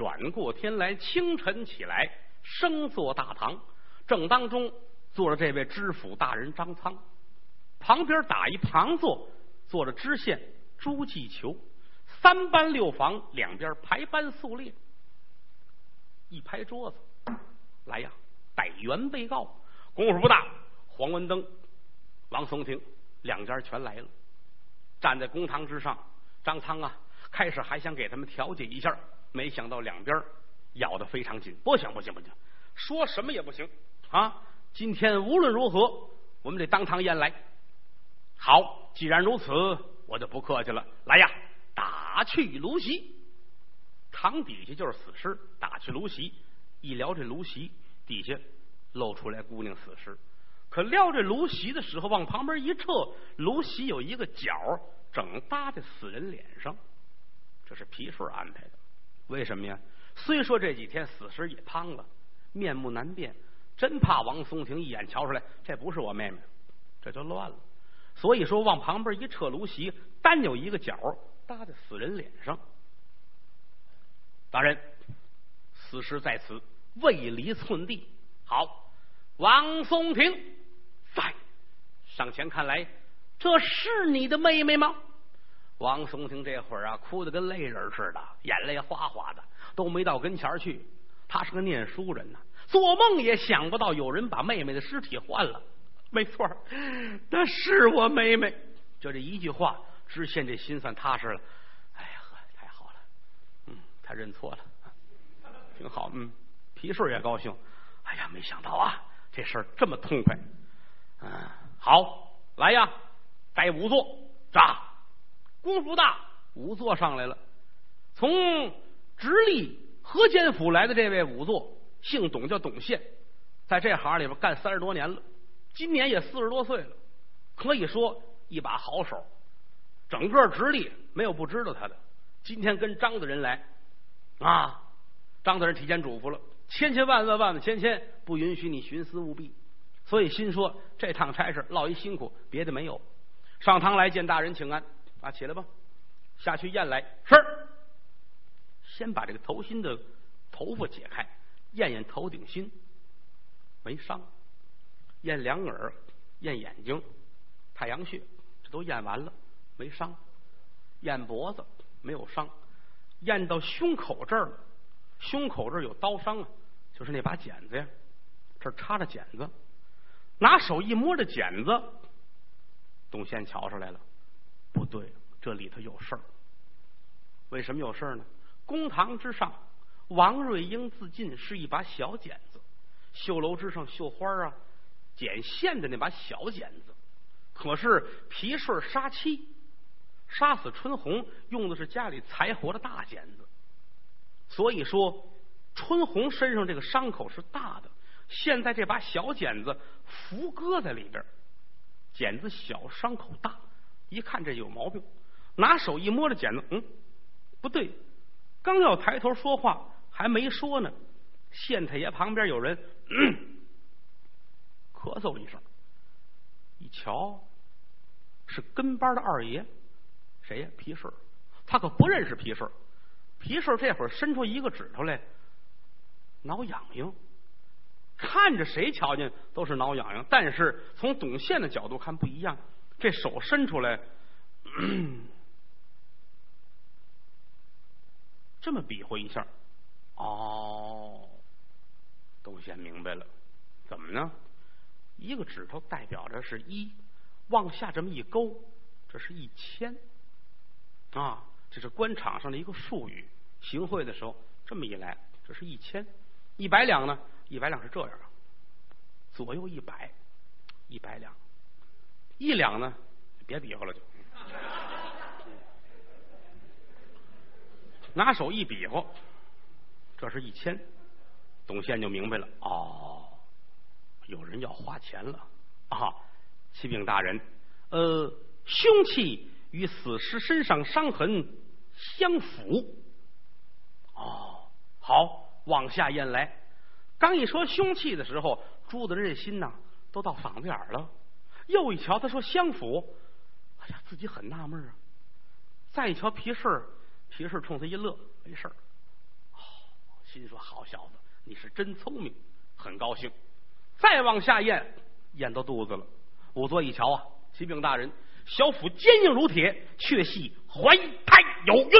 转过天来，清晨起来，升坐大堂，正当中坐着这位知府大人张苍，旁边打一旁坐，坐着知县朱继求，三班六房两边排班肃列，一拍桌子，来呀，逮原被告，功夫不大，黄文登、王松亭两家全来了，站在公堂之上，张苍啊，开始还想给他们调解一下。没想到两边咬得非常紧，不行不行不行，说什么也不行啊！今天无论如何，我们得当堂验来。好，既然如此，我就不客气了。来呀，打去卢席，堂底下就是死尸，打去卢席。一撩这卢席，底下露出来姑娘死尸。可撩这卢席的时候，往旁边一撤，卢席有一个角整搭在死人脸上，这是皮顺安排的。为什么呀？虽说这几天死尸也胖了，面目难辨，真怕王松亭一眼瞧出来这不是我妹妹，这就乱了。所以说往旁边一撤炉席，单有一个角搭在死人脸上。大人，死尸在此，未离寸地。好，王松亭在上前看来，这是你的妹妹吗？王松亭这会儿啊，哭得跟泪人似的，眼泪哗哗的，都没到跟前去。他是个念书人呐，做梦也想不到有人把妹妹的尸体换了。没错，那是我妹妹。就这一句话，知县这心算踏实了。哎呀呵，太好了，嗯，他认错了，挺好。嗯，皮顺也高兴。哎呀，没想到啊，这事儿这么痛快。嗯，好，来呀，带仵作扎。功夫大，仵作上来了。从直隶河间府来的这位仵作，姓董，叫董宪，在这行里边干三十多年了，今年也四十多岁了，可以说一把好手。整个直隶没有不知道他的。今天跟张大人来啊，张大人提前嘱咐了，千千万万万万千千不允许你徇私舞弊，所以心说这趟差事落一辛苦，别的没有。上堂来见大人，请安。啊，起来吧，下去验来。是，先把这个头心的头发解开，验验头顶心，没伤。验两耳，验眼睛，太阳穴，这都验完了，没伤。验脖子，没有伤。验到胸口这儿了，胸口这儿有刀伤啊，就是那把剪子呀，这插着剪子。拿手一摸这剪子，董宪瞧出来了。不对，这里头有事儿。为什么有事儿呢？公堂之上，王瑞英自尽是一把小剪子，绣楼之上绣花啊，剪线的那把小剪子。可是皮顺杀妻，杀死春红用的是家里柴火的大剪子。所以说，春红身上这个伤口是大的，现在这把小剪子伏搁在里边，剪子小，伤口大。一看这有毛病，拿手一摸这剪子，嗯，不对，刚要抬头说话，还没说呢，县太爷旁边有人咳嗽一声，一瞧是跟班的二爷，谁呀？皮顺，他可不认识皮顺。皮顺这会儿伸出一个指头来，挠痒痒，看着谁瞧见都是挠痒痒，但是从董宪的角度看不一样。这手伸出来，这么比划一下，哦，董宪明白了，怎么呢？一个指头代表着是一，往下这么一勾，这是一千，啊，这是官场上的一个术语。行贿的时候，这么一来，这是一千，一百两呢？一百两是这样，左右一百，一百两。一两呢，别比划了，就拿手一比划，这是一千，董宪就明白了，哦，有人要花钱了啊！启禀大人，呃，凶器与死尸身上伤痕相符，哦，好，往下验来。刚一说凶器的时候，朱子仁这心呐，都到嗓子眼儿了。又一瞧，他说相府，哎呀，自己很纳闷啊。再一瞧皮氏，皮氏冲他一乐，没事儿。心说：“好小子，你是真聪明。”很高兴。再往下咽，咽到肚子了。仵作一瞧啊，启禀大人，小腹坚硬如铁，却系怀胎有孕。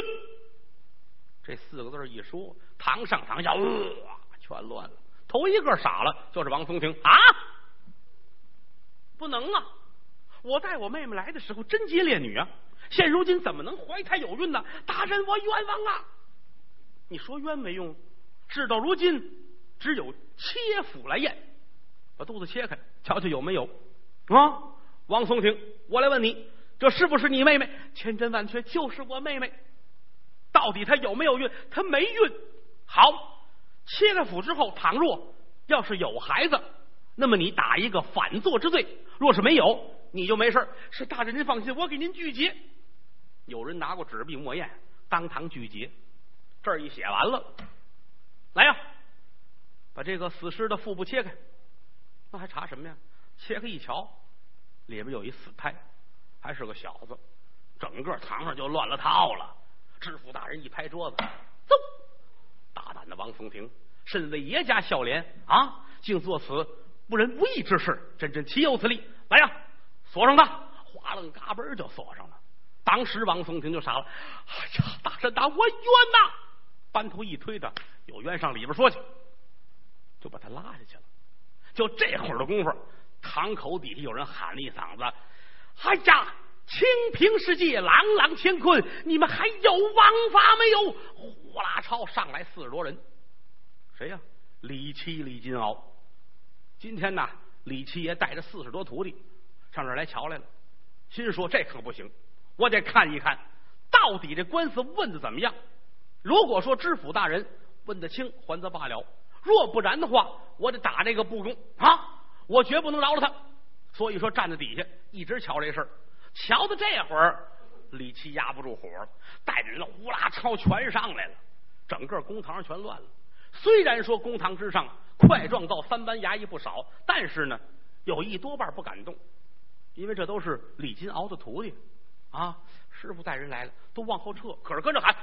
这四个字一说，堂上堂下，呃，全乱了。头一个傻了，就是王松亭啊！不能啊！我带我妹妹来的时候贞洁烈女啊，现如今怎么能怀胎有孕呢？大人，我冤枉啊！你说冤没用，事到如今，只有切腹来验，把肚子切开，瞧瞧有没有啊？王松亭，我来问你，这是不是你妹妹？千真万确，就是我妹妹。到底她有没有孕？她没孕。好，切了腹之后，倘若要是有孩子，那么你打一个反作之罪；若是没有，你就没事是大人，您放心，我给您拒绝。有人拿过纸笔墨砚，当堂拒绝。这儿一写完了，来呀，把这个死尸的腹部切开。那还查什么呀？切开一瞧，里边有一死胎，还是个小子。整个堂上就乱了套了。知府大人一拍桌子，走！大胆的王松亭，身为爷家孝廉啊，竟做此不仁不义之事，真真岂有此理！来呀，锁上他！哗楞嘎嘣就锁上了。当时王松亭就傻了，哎呀，大山打，我冤呐！班头一推他，有冤上里边说去，就把他拉下去了。就这会儿的功夫，堂口底下有人喊了一嗓子：“哎呀！”清平世界，朗朗乾坤，你们还有王法没有？呼啦超上来四十多人，谁呀？李七、李金鳌。今天呢，李七爷带着四十多徒弟上这儿来瞧来了，心说这可不行，我得看一看到底这官司问的怎么样。如果说知府大人问得清，还则罢了；若不然的话，我得打这个不公啊！我绝不能饶了他。所以说，站在底下一直瞧这事儿。瞧到这会儿，李七压不住火了，带着人呼啦超全上来了，整个公堂上全乱了。虽然说公堂之上块状到三班衙役不少，但是呢，有一多半不敢动，因为这都是李金鳌的徒弟啊。师傅带人来了，都往后撤，可是跟着喊，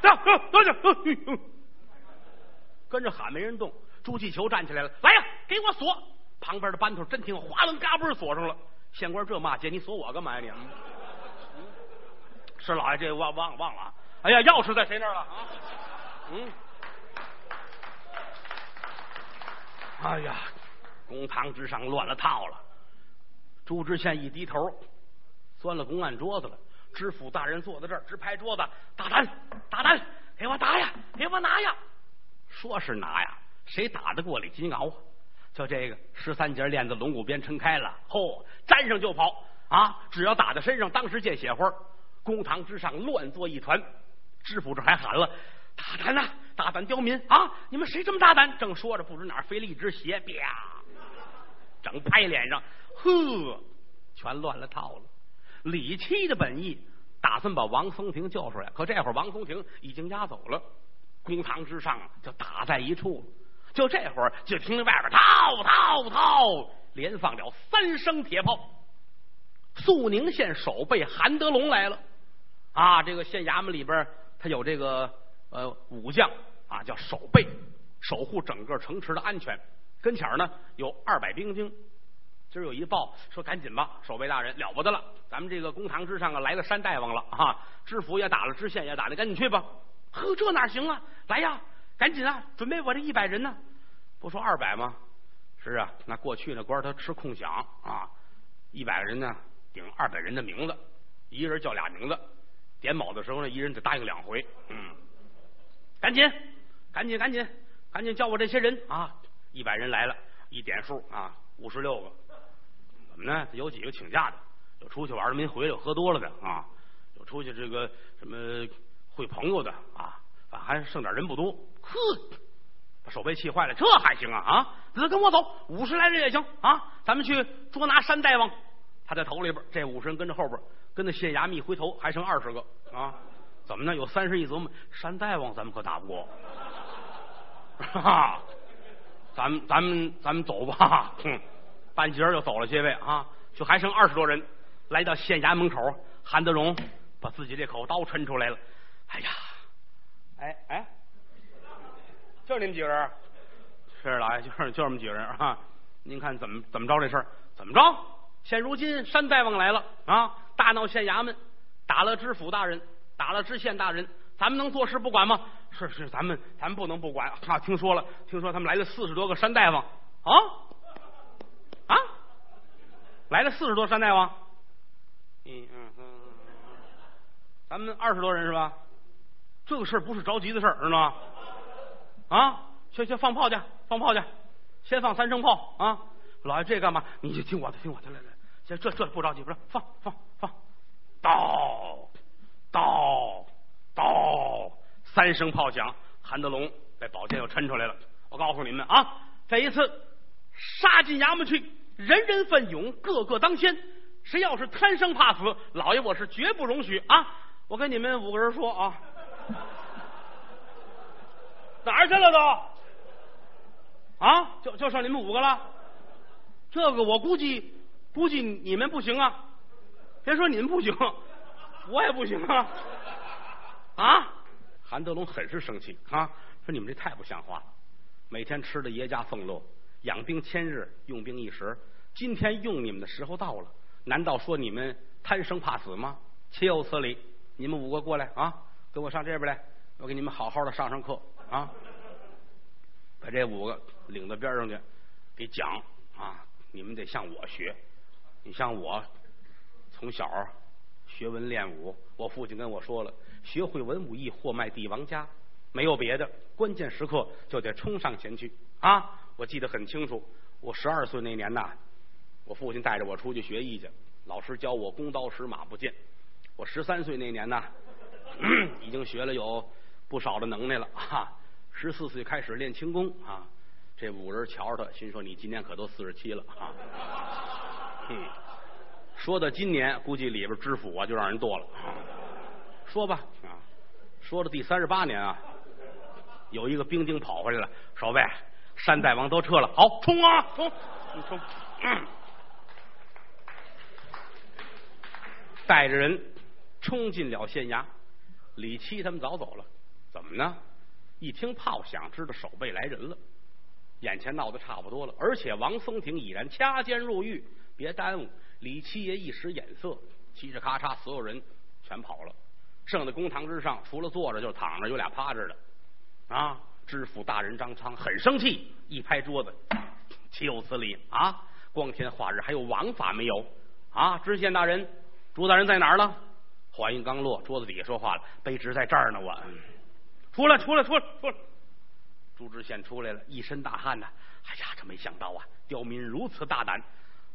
跟着喊没人动。朱继球站起来了，来呀，给我锁！旁边的班头真听，哗楞嘎嘣锁上了。县官这骂街，你锁我干嘛呀你？是老爷，这忘忘忘了。哎呀，钥匙在谁那儿了啊？嗯。哎呀，公堂之上乱了套了。朱知县一低头，钻了公案桌子了。知府大人坐在这儿，直拍桌子：“大胆，大胆，给我打呀，给我拿呀！”说是拿呀，谁打得过李金鳌啊？就这个十三节链子龙骨鞭撑开了，嚯，粘上就跑啊！只要打在身上，当时见血花。公堂之上乱作一团，知府这还喊了：“大胆呐，大胆刁民啊！你们谁这么大胆？”正说着，不知哪飞了一只鞋，啪，整拍脸上，呵，全乱了套了。李七的本意打算把王松亭救出来，可这会儿王松亭已经押走了。公堂之上就打在一处，就这会儿就听见外边掏掏掏，连放了三声铁炮。肃宁县守备韩德龙来了。啊，这个县衙门里边，他有这个呃武将啊，叫守备，守护整个城池的安全。跟前呢有二百兵丁。今儿有一报说，赶紧吧，守备大人了不得了，咱们这个公堂之上啊来了山大王了啊，知府也打了，知县也打了，赶紧去吧。呵，这哪行啊？来呀，赶紧啊，准备我这一百人呢。不说二百吗？是啊，那过去那官他吃空饷啊，一百个人呢顶二百人的名字，一人叫俩名字。点卯的时候呢，一人得答应两回。嗯，赶紧，赶紧，赶紧，赶紧叫我这些人啊！一百人来了，一点数啊，五十六个。怎么呢？有几个请假的，有出去玩的没回来，有喝多了的啊，有出去这个什么会朋友的啊，反还剩点人不多。呵，把守备气坏了，这还行啊啊！那跟我走，五十来人也行啊！咱们去捉拿山大王，他在头里边，这五十人跟着后边。跟那县衙一回头，还剩二十个啊？怎么呢？有三十一琢磨，山大王咱们可打不过，哈 哈！咱们咱们咱们走吧。哼，半截就走了些位啊，就还剩二十多人。来到县衙门口，韩德荣把自己这口刀抻出来了。哎呀，哎哎，就你们几个人？是老爷，就是就这么几个人啊。您看怎么怎么着这事儿？怎么着？现如今山大王来了啊！大闹县衙门，打了知府大人，打了知县大人，咱们能坐视不管吗？是是，咱们咱们不能不管啊！听说了，听说他们来了四十多个山大王啊啊！来了四十多山大王，嗯嗯嗯，咱们二十多人是吧？这个事儿不是着急的事儿，知道吗？啊，去去放炮去，放炮去，先放三声炮啊！老爷，这干嘛？你就听我的，听我的，来来，先这这不着急，不是放放放，到到到，三声炮响，韩德龙在宝剑又抻出来了。我告诉你们啊，这一次杀进衙门去，人人奋勇，个个当先。谁要是贪生怕死，老爷我是绝不容许啊！我跟你们五个人说啊，哪儿去了都？啊，就就剩你们五个了。这个我估计估计你们不行啊！别说你们不行，我也不行啊！啊！韩德龙很是生气啊，说你们这太不像话了，每天吃的爷家俸禄，养兵千日，用兵一时，今天用你们的时候到了，难道说你们贪生怕死吗？岂有此理！你们五个过来啊，跟我上这边来，我给你们好好的上上课啊！把这五个领到边上去，给讲啊！你们得向我学，你像我从小学文练武，我父亲跟我说了，学会文武艺，货卖帝王家，没有别的，关键时刻就得冲上前去啊！我记得很清楚，我十二岁那年呐，我父亲带着我出去学艺去，老师教我弓刀石马不见。我十三岁那年呢，已经学了有不少的能耐了啊！十四岁开始练轻功啊。这五人瞧着他，心说：“你今年可都四十七了啊！” 嗯，说到今年，估计里边知府啊就让人剁了。说吧啊，说到第三十八年啊，有一个兵丁跑回来了，守备山大王都撤了，好冲啊冲！冲！带着人冲进了县衙，李七他们早走了。怎么呢？一听炮响，知道守备来人了。眼前闹得差不多了，而且王松亭已然掐尖入狱，别耽误。李七爷一使眼色，嘁哧咔嚓，所有人全跑了。剩在公堂之上，除了坐着就是躺着，有俩趴着的。啊！知府大人张苍很生气，一拍桌子：“岂有此理！啊！光天化日，还有王法没有？啊！知县大人，朱大人在哪儿了？”话音刚落，桌子底下说话了：“卑职在这儿呢，我出来，出来，出来，出来。”朱知县出来了，一身大汗呐！哎呀，这没想到啊，刁民如此大胆！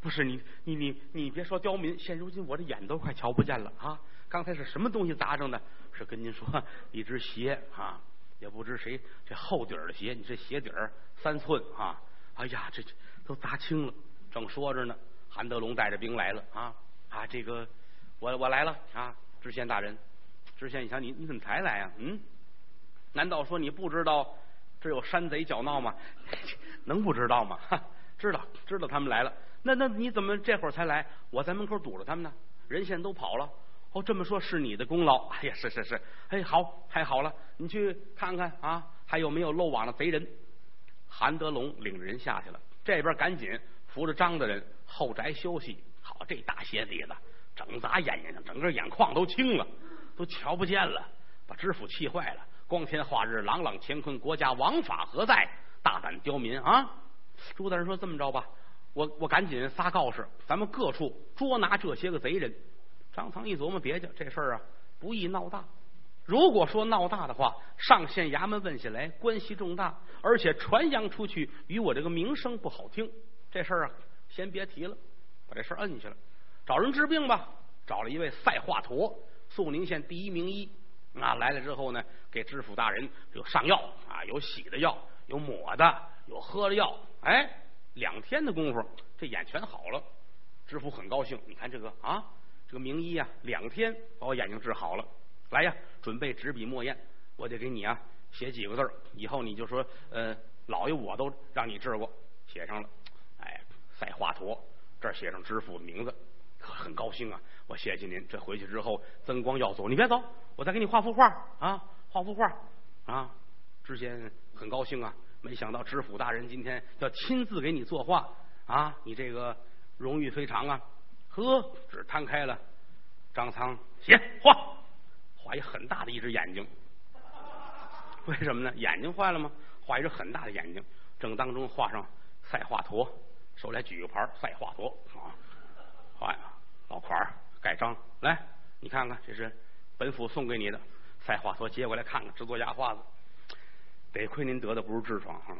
不是你，你，你，你别说刁民，现如今我这眼都快瞧不见了啊！刚才是什么东西砸着的？是跟您说一只鞋啊，也不知谁这厚底儿的鞋，你这鞋底儿三寸啊！哎呀，这这都砸青了。正说着呢，韩德龙带着兵来了啊啊！这个我我来了啊！知县大人，知县，你想你你怎么才来啊？嗯？难道说你不知道？这有山贼搅闹吗？能不知道吗？哈知道，知道他们来了。那那你怎么这会儿才来？我在门口堵着他们呢。人现在都跑了。哦，这么说是你的功劳。哎呀，是是是。哎，好，太好了。你去看看啊，还有没有漏网的贼人？韩德龙领着人下去了。这边赶紧扶着张大人后宅休息。好，这大鞋底子整砸眼睛上，整个眼眶都青了，都瞧不见了，把知府气坏了。光天化日，朗朗乾坤，国家王法何在？大胆刁民啊！朱大人说：“这么着吧，我我赶紧发告示，咱们各处捉拿这些个贼人。”张苍一琢磨，别介，这事儿啊不易闹大。如果说闹大的话，上县衙门问下来，关系重大，而且传扬出去，与我这个名声不好听。这事儿啊，先别提了，把这事儿摁下了。找人治病吧，找了一位赛华佗，肃宁县第一名医。啊，来了之后呢，给知府大人有上药啊，有洗的药，有抹的，有喝了药。哎，两天的功夫，这眼全好了。知府很高兴，你看这个啊，这个名医啊，两天把我眼睛治好了。来呀，准备纸笔墨砚，我得给你啊写几个字以后你就说，呃，老爷我都让你治过，写上了。哎，赛华佗，这儿写上知府的名字。很高兴啊！我谢谢您。这回去之后，增光耀祖，你别走，我再给你画幅画啊！画幅画啊！知县很高兴啊，没想到知府大人今天要亲自给你作画啊，你这个荣誉非常啊。呵，纸摊开了，张苍写画，画一很大的一只眼睛。为什么呢？眼睛坏了吗？画一只很大的眼睛，正当中画上赛华佗，手来举个牌赛华佗啊，画老款儿盖章，来，你看看，这是本府送给你的赛华佗，接过来看看，制作牙花子，得亏您得的不是痔疮哈。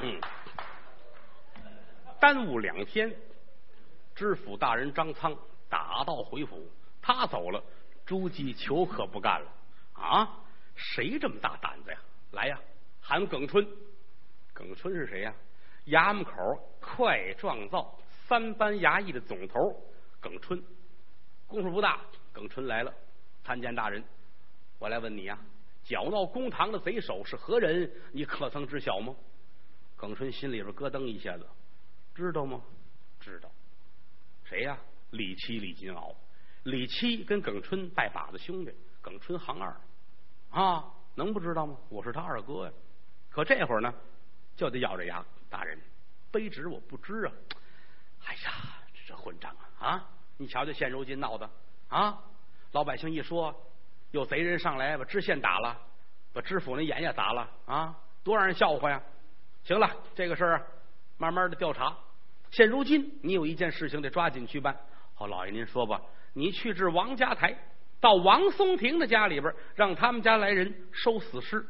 嗯。耽误两天，知府大人张苍打道回府。他走了，朱继求可不干了啊！谁这么大胆子呀？来呀，喊耿春。耿春是谁呀？衙门口快状造三班衙役的总头。耿春功夫不大。耿春来了，参见大人，我来问你呀，搅闹公堂的贼首是何人？你可曾知晓吗？耿春心里边咯噔一下子。知道吗？知道，谁呀？李七、李金鳌。李七跟耿春拜把子兄弟，耿春行二啊，能不知道吗？我是他二哥呀。可这会儿呢，就得咬着牙，大人卑职我不知啊。哎呀，这混账啊！啊，你瞧瞧，现如今闹的啊，老百姓一说，有贼人上来把知县打了，把知府那眼也砸了啊，多让人笑话呀！行了，这个事儿慢慢的调查。现如今，你有一件事情得抓紧去办。好，老爷您说吧，你去至王家台，到王松亭的家里边，让他们家来人收死尸。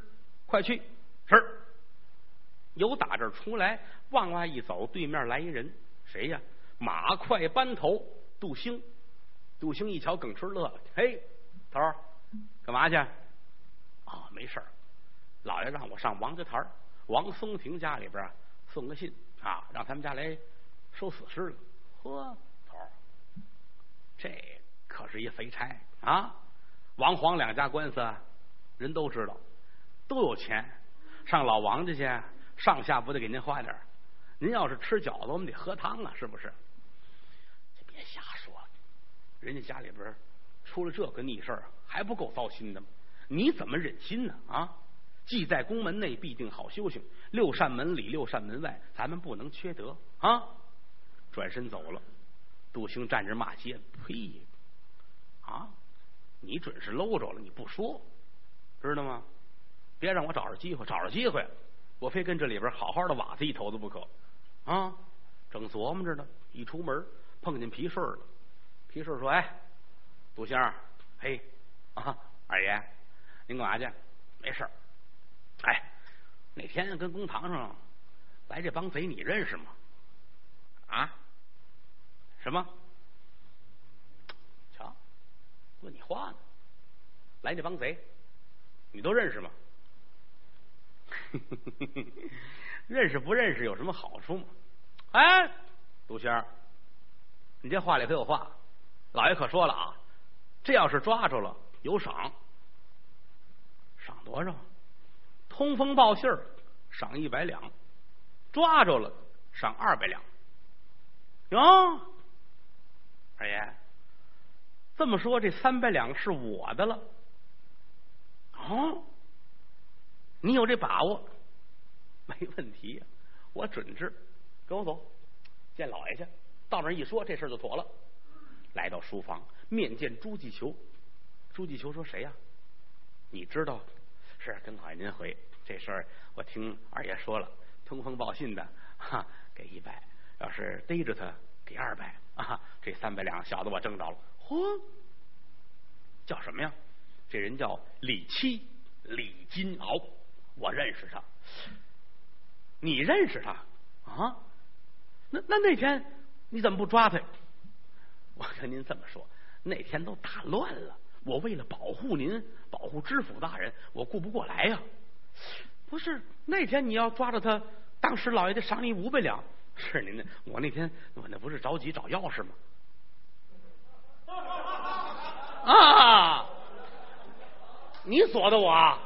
快去！是。由打这儿出来，往外一走，对面来一人，谁呀？马快班头杜兴。杜兴一瞧耿春乐了，嘿，头儿，干嘛去？啊，没事儿。老爷让我上王家台王松亭家里边送个信啊，让他们家来。收死尸了，呵，头儿，这可是一肥差啊！王黄两家官司，人都知道，都有钱，上老王家去，上下不得给您花点您要是吃饺子，我们得喝汤啊，是不是？别瞎，人家家里边出了这个逆事儿，还不够糟心的吗？你怎么忍心呢？啊！既在宫门内，必定好修行；六扇门里，六扇门外，咱们不能缺德啊！转身走了，杜兴站着骂街：“呸！啊，你准是搂着了，你不说，知道吗？别让我找着机会，找着机会，我非跟这里边好好的瓦子一头子不可。啊，正琢磨着呢，一出门碰见皮顺了。皮顺说：‘哎，杜兴，嘿，啊，二爷，您干嘛去？没事哎，那天跟公堂上来这帮贼，你认识吗？啊？’什么？瞧，问你话呢。来这帮贼，你都认识吗？认识不认识有什么好处吗？哎，杜仙儿，你这话里可有话。老爷可说了啊，这要是抓住了，有赏。赏多少？通风报信儿，赏一百两；抓住了，赏二百两。哟。二爷，这么说，这三百两是我的了。哦，你有这把握？没问题，我准知。跟我走，见老爷去。到那儿一说，这事就妥了。来到书房，面见朱继求。朱继求说：“谁呀？你知道？是跟老爷您回这事儿，我听二爷说了，通风报信的，哈，给一百；要是逮着他，给二百。”啊，这三百两小子我挣着了。嚯，叫什么呀？这人叫李七，李金鳌，我认识他。你认识他啊？那那那天你怎么不抓他？我跟您这么说，那天都打乱了，我为了保护您，保护知府大人，我顾不过来呀。不是那天你要抓着他，当时老爷得赏你五百两。是您的，我那天我那不是着急找钥匙吗？啊！你锁的我，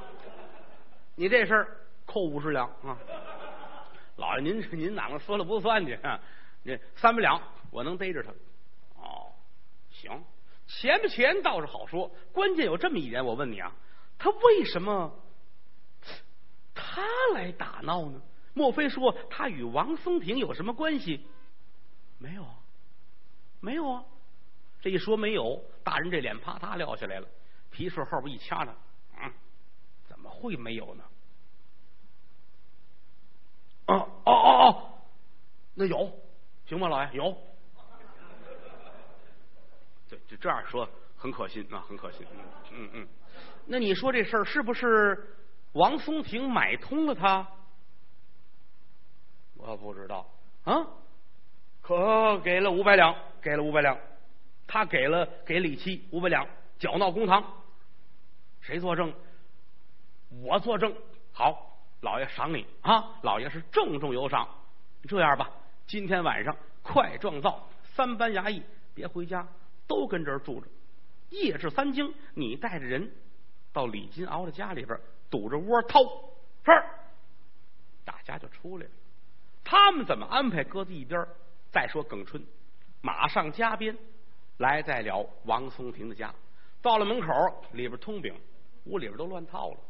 你这事儿扣五十两啊！老爷，您您哪能说了不算去？这三百两我能逮着他。行，钱不钱倒是好说，关键有这么一点，我问你啊，他为什么他来打闹呢？莫非说他与王松亭有什么关系？没有，没有啊！这一说没有，大人这脸啪嗒撂下来了，皮顺后边一掐呢，嗯，怎么会没有呢？哦哦哦哦，那有行吗，老爷有？这样说很可信啊，很可信。嗯嗯，那你说这事儿是不是王松亭买通了他？我不知道啊，可给了五百两，给了五百两，他给了给李七五百两，搅闹公堂，谁作证？我作证。好，老爷赏你啊，老爷是重重有赏。这样吧，今天晚上快状造三班衙役，别回家，都跟这儿住着。夜至三更，你带着人到李金鳌的家里边堵着窝掏，是，大家就出来了。他们怎么安排？搁在一边。再说耿春，马上加鞭来在了王松亭的家。到了门口，里边通禀，屋里边都乱套了。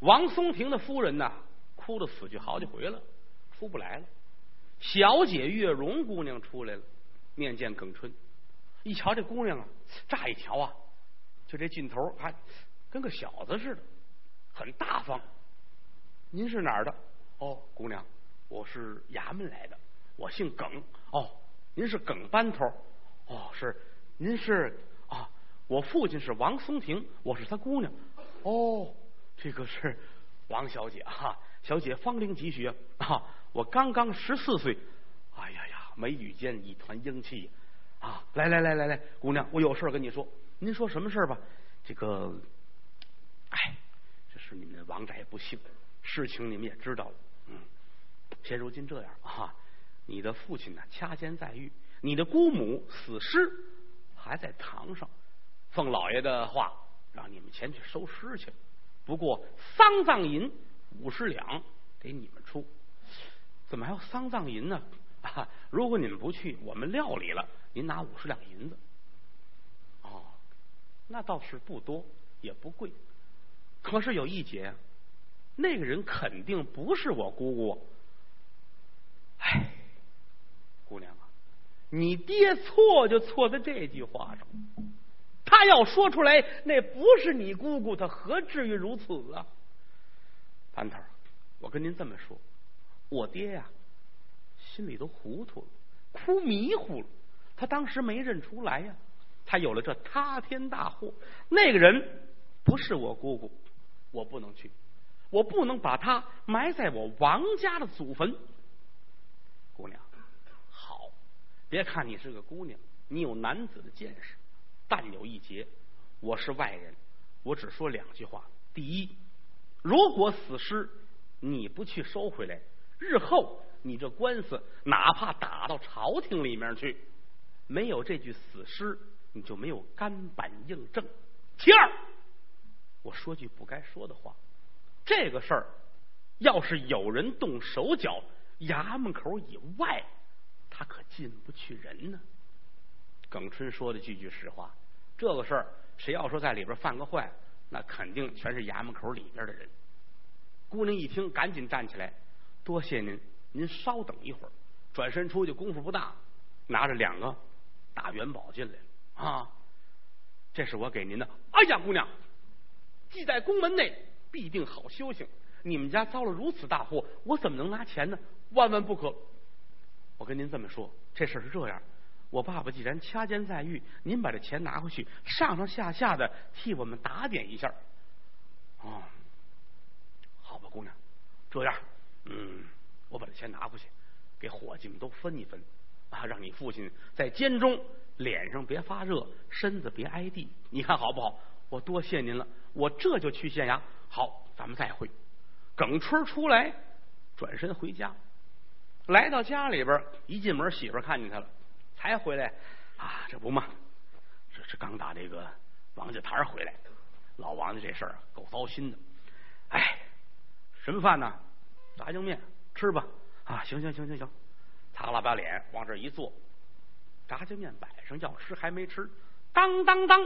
王松亭的夫人呢，哭得死去好几回了，出不来了。小姐月容姑娘出来了，面见耿春。一瞧这姑娘啊，乍一瞧啊，就这劲头还跟个小子似的，很大方。您是哪儿的？哦，姑娘。我是衙门来的，我姓耿。哦，您是耿班头。哦，是，您是啊，我父亲是王松亭，我是他姑娘。哦，这个是王小姐哈，小姐芳龄几许啊？我刚刚十四岁。哎呀呀，眉宇间一团英气啊！来来来来来，姑娘，我有事跟你说。您说什么事吧？这个，哎，这是你们王宅不幸，事情你们也知道了。嗯现如今这样啊，你的父亲呢掐尖在狱，你的姑母死尸还在堂上。奉老爷的话，让你们前去收尸去。不过丧葬银五十两给你们出。怎么还有丧葬银呢？啊，如果你们不去，我们料理了，您拿五十两银子。哦，那倒是不多，也不贵。可是有一节，那个人肯定不是我姑姑。哎，姑娘啊，你爹错就错在这句话上。他要说出来，那不是你姑姑，他何至于如此啊？潘头，我跟您这么说，我爹呀，心里都糊涂了，哭迷糊了。他当时没认出来呀，他有了这塌天大祸。那个人不是我姑姑，我不能去，我不能把他埋在我王家的祖坟。姑娘，好，别看你是个姑娘，你有男子的见识，但有一节，我是外人，我只说两句话。第一，如果死尸你不去收回来，日后你这官司哪怕打到朝廷里面去，没有这具死尸，你就没有干板硬证。其二，我说句不该说的话，这个事儿要是有人动手脚。衙门口以外，他可进不去人呢。耿春说的句句实话，这个事儿谁要说在里边犯个坏，那肯定全是衙门口里边的人。姑娘一听，赶紧站起来，多谢您，您稍等一会儿。转身出去，功夫不大，拿着两个大元宝进来了啊！这是我给您的。哎呀，姑娘，既在宫门内，必定好修行。你们家遭了如此大祸，我怎么能拿钱呢？万万不可！我跟您这么说，这事是这样：我爸爸既然掐尖在狱，您把这钱拿回去，上上下下的替我们打点一下。哦，好吧，姑娘，这样，嗯，我把这钱拿回去，给伙计们都分一分啊，让你父亲在监中脸上别发热，身子别挨地，你看好不好？我多谢您了，我这就去县衙。好，咱们再会。耿春出来，转身回家。来到家里边，一进门，媳妇看见他了，才回来啊！这不嘛，这是刚打这个王家台回来。老王家这事儿够糟心的。哎，什么饭呢？炸酱面，吃吧。啊，行行行行行，擦了把脸，往这一坐。炸酱面摆上，要吃还没吃，当当当，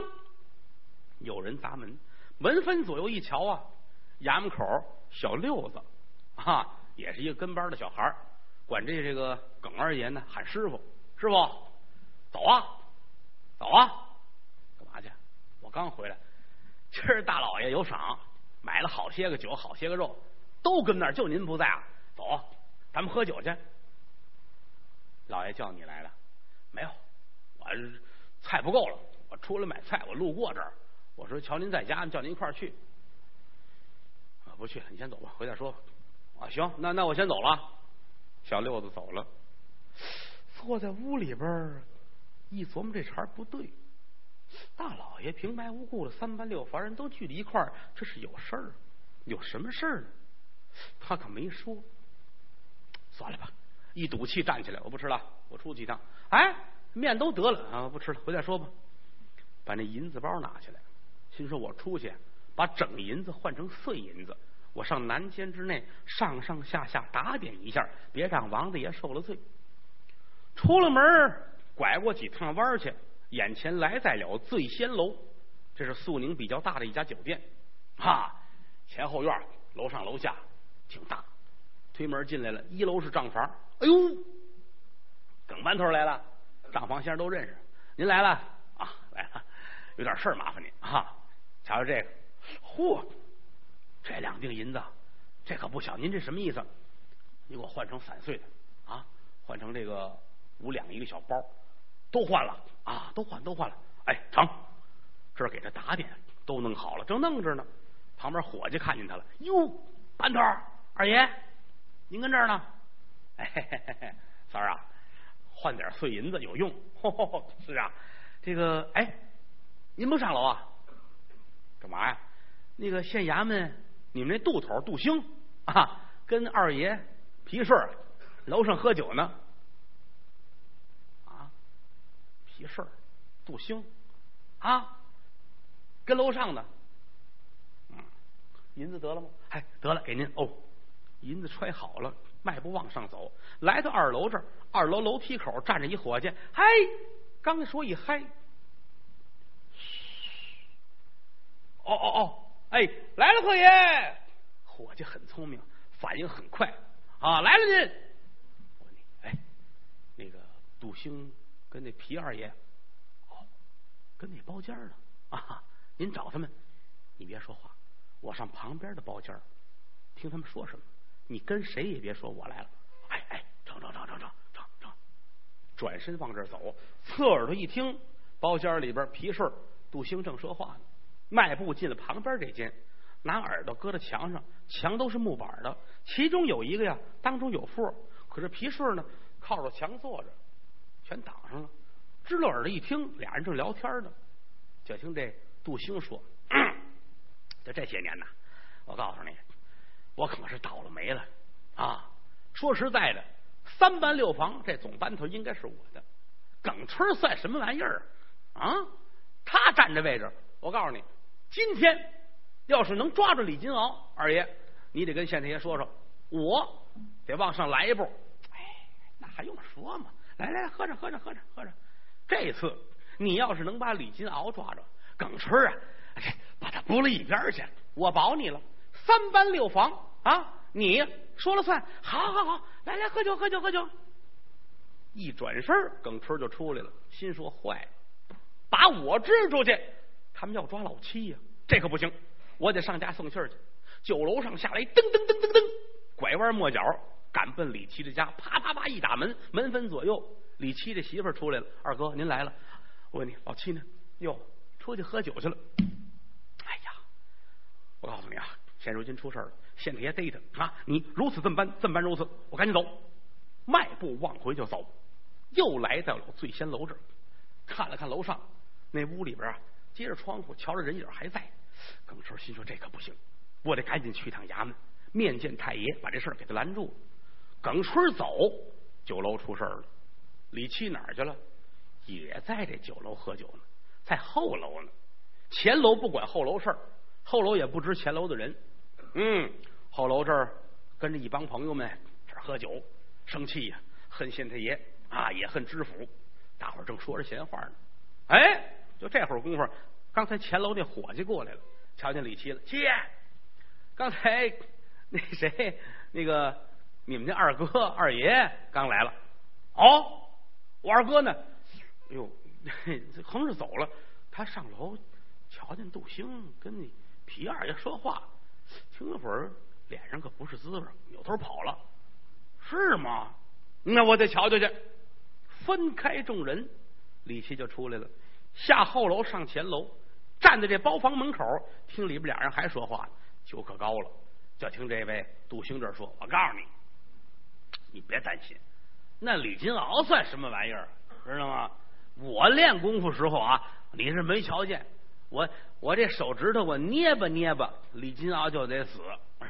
有人砸门。门分左右一瞧啊，衙门口小六子啊，也是一个跟班的小孩管这这个耿二爷呢喊师傅，师傅，走啊，走啊，干嘛去？我刚回来，今儿大老爷有赏，买了好些个酒，好些个肉，都跟那儿，就您不在啊。走，咱们喝酒去。老爷叫你来了，没有，我菜不够了，我出来买菜，我路过这儿，我说瞧您在家，叫您一块儿去。啊，不去，你先走吧，回再说吧。啊，行，那那我先走了。小六子走了，坐在屋里边一琢磨，这茬不对。大老爷平白无故的三班六房人都聚在一块儿，这是有事儿，有什么事儿呢？他可没说。算了吧，一赌气站起来，我不吃了，我出去一趟。哎，面都得了啊，不吃了，回再说吧。把那银子包拿起来，心说我出去把整银子换成碎银子，我上南监之内上上下下打点一下，别让王大爷受了罪。出了门，拐过几趟弯去，眼前来在了醉仙楼，这是肃宁比较大的一家酒店，哈，前后院楼上楼下挺大。推门进来了，一楼是账房。哎呦，耿班头来了，账房先生都认识。您来了啊，来了，有点事儿麻烦您啊。瞧瞧这个，嚯，这两锭银子，这可不小。您这什么意思？你给我换成散碎的啊，换成这个五两一个小包，都换了啊，都换都换了。哎，成，这儿给他打点，都弄好了，正弄着呢。旁边伙计看见他了，哟，班头二爷。您跟这儿呢？哎，三儿啊，换点碎银子有用。是啊，这个哎，您不上楼啊？干嘛呀？那个县衙门，你们那杜头杜兴啊，跟二爷皮顺楼上喝酒呢。啊，皮顺杜兴啊，跟楼上呢。嗯，银子得了吗？哎，得了，给您哦。银子揣好了，迈步往上走，来到二楼这儿。二楼楼梯口站着一伙计，嗨，刚说一嗨，哦哦哦，哎，来了，贺爷。伙计很聪明，反应很快啊，来了您。我你，哎，那个杜兴跟那皮二爷，哦，跟那包间呢啊？您找他们，你别说话，我上旁边的包间听他们说什么。你跟谁也别说我来了，哎哎，成成成成成成成，转身往这儿走，侧耳朵一听，包间里边皮顺杜兴正说话呢，迈步进了旁边这间，拿耳朵搁在墙上，墙都是木板的，其中有一个呀，当中有缝，可是皮顺呢靠着墙坐着，全挡上了，支了耳朵一听，俩人正聊天呢，就听这杜兴说，就这些年呐，我告诉你。我可是倒了霉了啊！说实在的，三班六房这总班头应该是我的，耿春算什么玩意儿啊？他占这位置，我告诉你，今天要是能抓住李金鳌二爷，你得跟县太爷说说，我得往上来一步。哎，那还用说吗？来来来，喝着喝着喝着喝着，这次你要是能把李金鳌抓着，耿春啊，把他拨了一边去，我保你了。三班六房。啊！你说了算，好，好，好，来来，喝酒，喝酒，喝酒。一转身，耿春就出来了，心说坏了，把我支出去，他们要抓老七呀，这可不行，我得上家送信儿去。酒楼上下来，噔噔噔噔噔，拐弯抹角赶奔李七的家，啪啪啪一打门，门分左右，李七的媳妇出来了，二哥您来了，我问你，老七呢？哟，出去喝酒去了。哎呀，我告诉你啊，现如今出事了。县太爷逮他啊！你如此这么般，这么般如此，我赶紧走，迈步往回就走，又来到了醉仙楼这儿，看了看楼上那屋里边啊，接着窗户瞧着人影还在。耿春心说这可不行，我得赶紧去趟衙门面见太爷，把这事儿给他拦住。耿春走，酒楼出事了，李七哪儿去了？也在这酒楼喝酒呢，在后楼呢。前楼不管后楼事儿，后楼也不知前楼的人。嗯，后楼这儿跟着一帮朋友们这儿喝酒，生气呀，恨县太爷啊，也恨知府。大伙儿正说着闲话呢，哎，就这会儿功夫，刚才前楼那伙计过来了，瞧见李七了，七爷，刚才那谁，那个你们家二哥二爷刚来了。哦，我二哥呢？哎呦，横着走了。他上楼瞧见杜兴跟那皮二爷说话，听了会儿，脸上可不是滋味，扭头跑了。是吗？那我得瞧瞧去。分开众人，李七就出来了，下后楼上前楼，站在这包房门口，听里边俩人还说话，酒可高了。就听这位杜兴这说：“我告诉你，你别担心。”那李金鳌算什么玩意儿？知道吗？我练功夫时候啊，你是没瞧见我，我这手指头我捏吧捏吧，李金鳌就得死，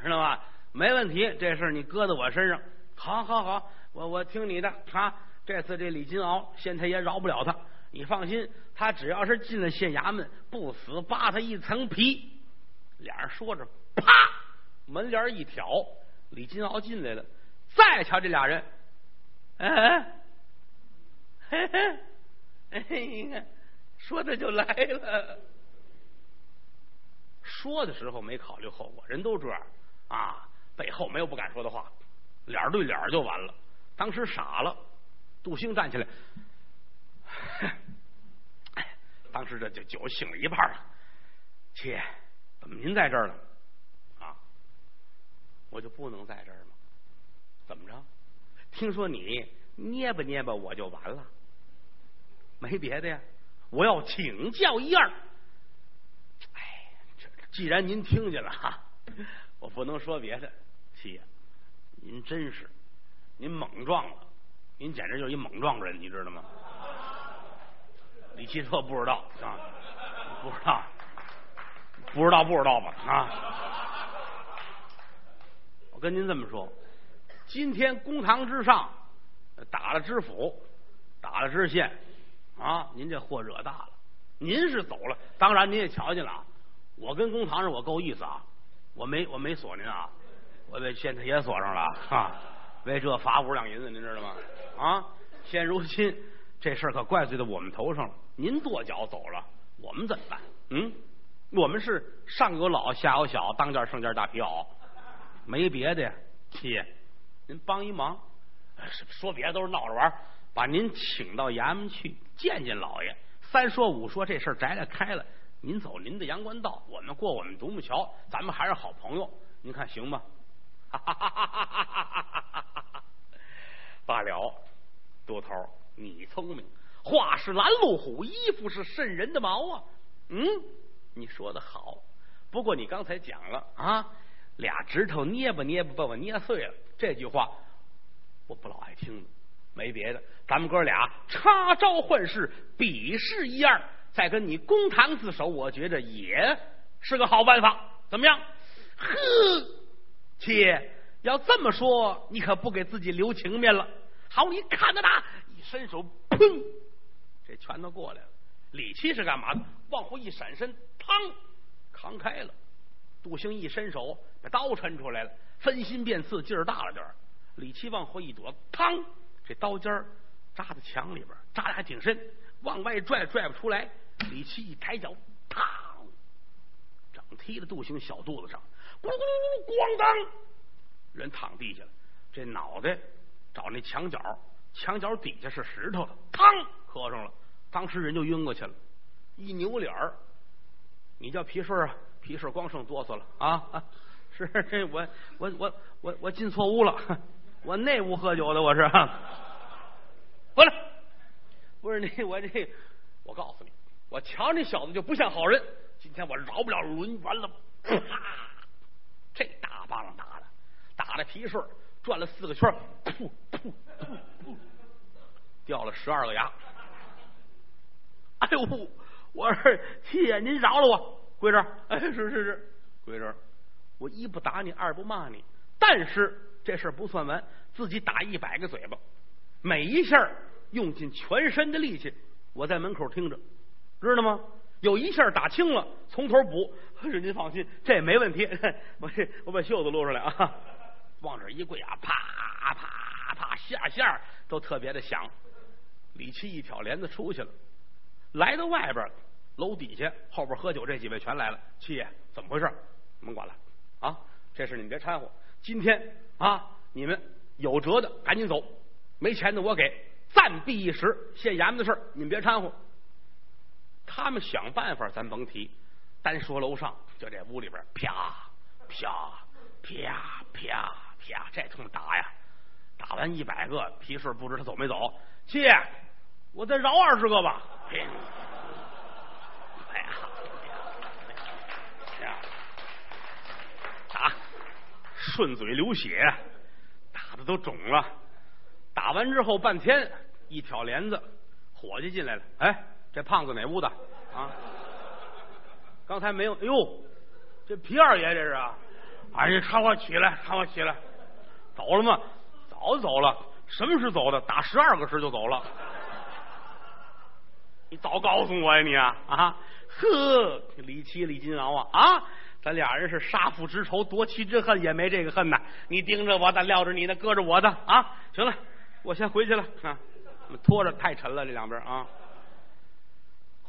知道吗？没问题，这事你搁在我身上，好，好，好，我我听你的啊。这次这李金鳌，县太爷饶不了他，你放心，他只要是进了县衙门，不死扒他一层皮。俩人说着，啪，门帘一挑，李金鳌进来了。再瞧这俩人。哎，嘿嘿，哎，你看，说着就来了。说的时候没考虑后果，人都这样啊，背后没有不敢说的话，脸对脸就完了。当时傻了，杜兴站起来，当时这酒醒了一半了。七爷，怎么您在这儿了？啊，我就不能在这儿吗？怎么着？听说你捏吧捏吧，我就完了，没别的呀。我要请教一二。既然您听见了哈，我不能说别的。七爷，您真是，您猛撞了，您简直就是一猛撞人，你知道吗？李七特不知道啊，不知道，不知道不知道吧啊？我跟您这么说。今天公堂之上打了知府，打了知县，啊，您这祸惹大了。您是走了，当然您也瞧见了啊。我跟公堂上我够意思啊，我没我没锁您啊，我被县太爷锁上了啊，为这罚五两银子，您知道吗？啊，现如今这事儿可怪罪到我们头上了。您跺脚走了，我们怎么办？嗯，我们是上有老下有小，当件剩件大皮袄，没别的呀，七爷。您帮一忙，说别的都是闹着玩把您请到衙门去见见老爷。三说五说，这事儿摘了开了，您走您的阳关道，我们过我们独木桥，咱们还是好朋友，您看行吗？罢了，多头，你聪明，话是拦路虎，衣服是渗人的毛啊。嗯，你说的好，不过你刚才讲了啊。俩指头捏吧捏吧，把我捏碎了。这句话我不老爱听的，没别的，咱们哥俩插招换式，比试一二，再跟你公堂自首，我觉着也是个好办法。怎么样？呵，七爷要这么说，你可不给自己留情面了。好，你看着他，一伸手，砰，这拳头过来了。李七是干嘛的？往后一闪身，嘡，扛开了。杜兴一伸手，把刀抻出来了，分心变刺，劲儿大了点儿。李七往后一躲，嘡，这刀尖儿扎在墙里边，扎的还挺深，往外拽拽不出来。李七一抬脚，嘡，整踢在杜兴小肚子上，咕噜咕咣当，人躺地下了。这脑袋找那墙角，墙角底下是石头的，嘡，磕上了。当时人就晕过去了，一扭脸儿，你叫皮顺啊？皮顺光剩哆嗦了啊！是这我我我我我进错屋了，我那屋喝酒的我是。回来，不是你我这，我告诉你，我瞧那小子就不像好人。今天我饶不了轮圆了，啪！这大棒打的，打的皮顺转了四个圈，噗噗噗噗，掉了十二个牙。哎呦，我说七爷您饶了我。跪这，哎，是是是，跪这。我一不打你，二不骂你，但是这事儿不算完，自己打一百个嘴巴，每一下用尽全身的力气。我在门口听着，知道吗？有一下打轻了，从头补。是您放心，这没问题。我这我把袖子露出来啊，往这一跪啊，啪啪啪，下下都特别的响。李七一挑帘子出去了，来到外边。楼底下后边喝酒这几位全来了。七爷，怎么回事？甭管了啊，这事你们别掺和。今天啊，你们有辙的赶紧走，没钱的我给。暂避一时，县衙门的事你们别掺和。他们想办法，咱甭提。单说楼上，就这屋里边，啪啪啪啪啪，这通打呀，打完一百个皮顺，不知他走没走。七爷，我再饶二十个吧。哎，呀，打，顺嘴流血，打的都肿了。打完之后半天，一挑帘子，伙计进来了。哎，这胖子哪屋的啊？刚才没有。哎呦，这皮二爷这是啊！哎呀，看我起来，看我起来，走了吗？早走了。什么时走的？打十二个时就走了。你早告诉我呀，你啊啊！呵，李七、李金鳌啊啊！咱俩人是杀父之仇，夺妻之恨，也没这个恨呐。你盯着我的，撂着你的，搁着我的啊！行了，我先回去了啊。拖着太沉了，这两边啊。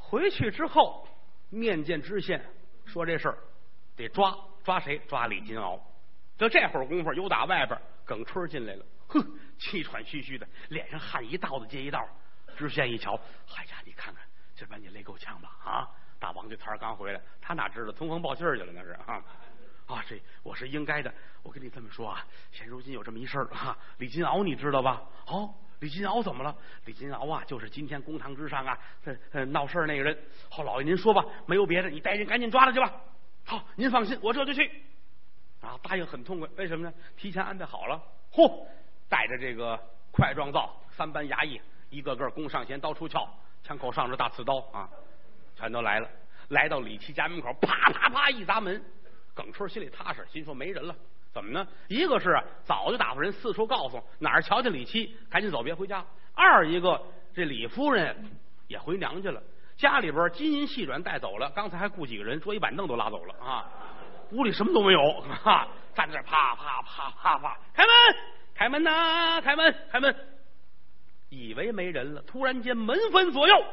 回去之后。面见知县，说这事儿得抓抓谁？抓李金鳌。就这会儿功夫，又打外边耿春进来了，哼，气喘吁吁的，脸上汗一道子接一道。知县一瞧，哎呀，你看看，今儿把你累够呛吧？啊，大王这摊儿刚回来，他哪知道通风报信去了？那是啊啊，这我是应该的。我跟你这么说啊，现如今有这么一事儿啊，李金鳌你知道吧？哦。李金鳌怎么了？李金鳌啊，就是今天公堂之上啊，这闹事那个人。好，老爷您说吧，没有别的，你带人赶紧抓他去吧。好，您放心，我这就去。啊，答应很痛快，为什么呢？提前安排好了。嚯，带着这个快状造三班衙役，一个个弓上弦，刀出鞘，枪口上着大刺刀啊，全都来了。来到李七家门口，啪啪啪一砸门。耿春心里踏实，心说没人了。怎么呢？一个是早就打发人四处告诉哪儿瞧见李七，赶紧走，别回家。二一个，这李夫人也回娘家了，家里边金银细软带走了，刚才还雇几个人，桌椅板凳都拉走了啊！屋里什么都没有啊！站在这啪啪啪啪啪，开门，开门呐，开门，开门！以为没人了，突然间门分左右，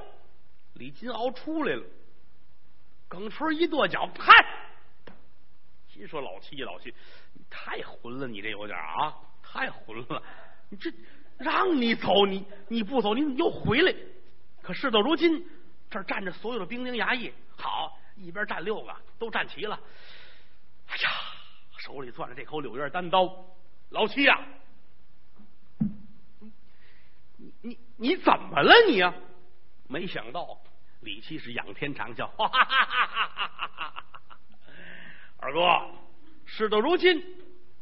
李金鳌出来了，耿春一跺脚，嗨！心说老七老七。太混了，你这有点啊，太混了！你这让你走，你你不走，你又回来。可事到如今，这儿站着所有的兵丁衙役，好，一边站六个，都站齐了。哎呀，手里攥着这口柳叶单刀，老七呀，你你你怎么了你呀？没想到李七是仰天长啸，哈哈哈哈哈哈！二哥，事到如今。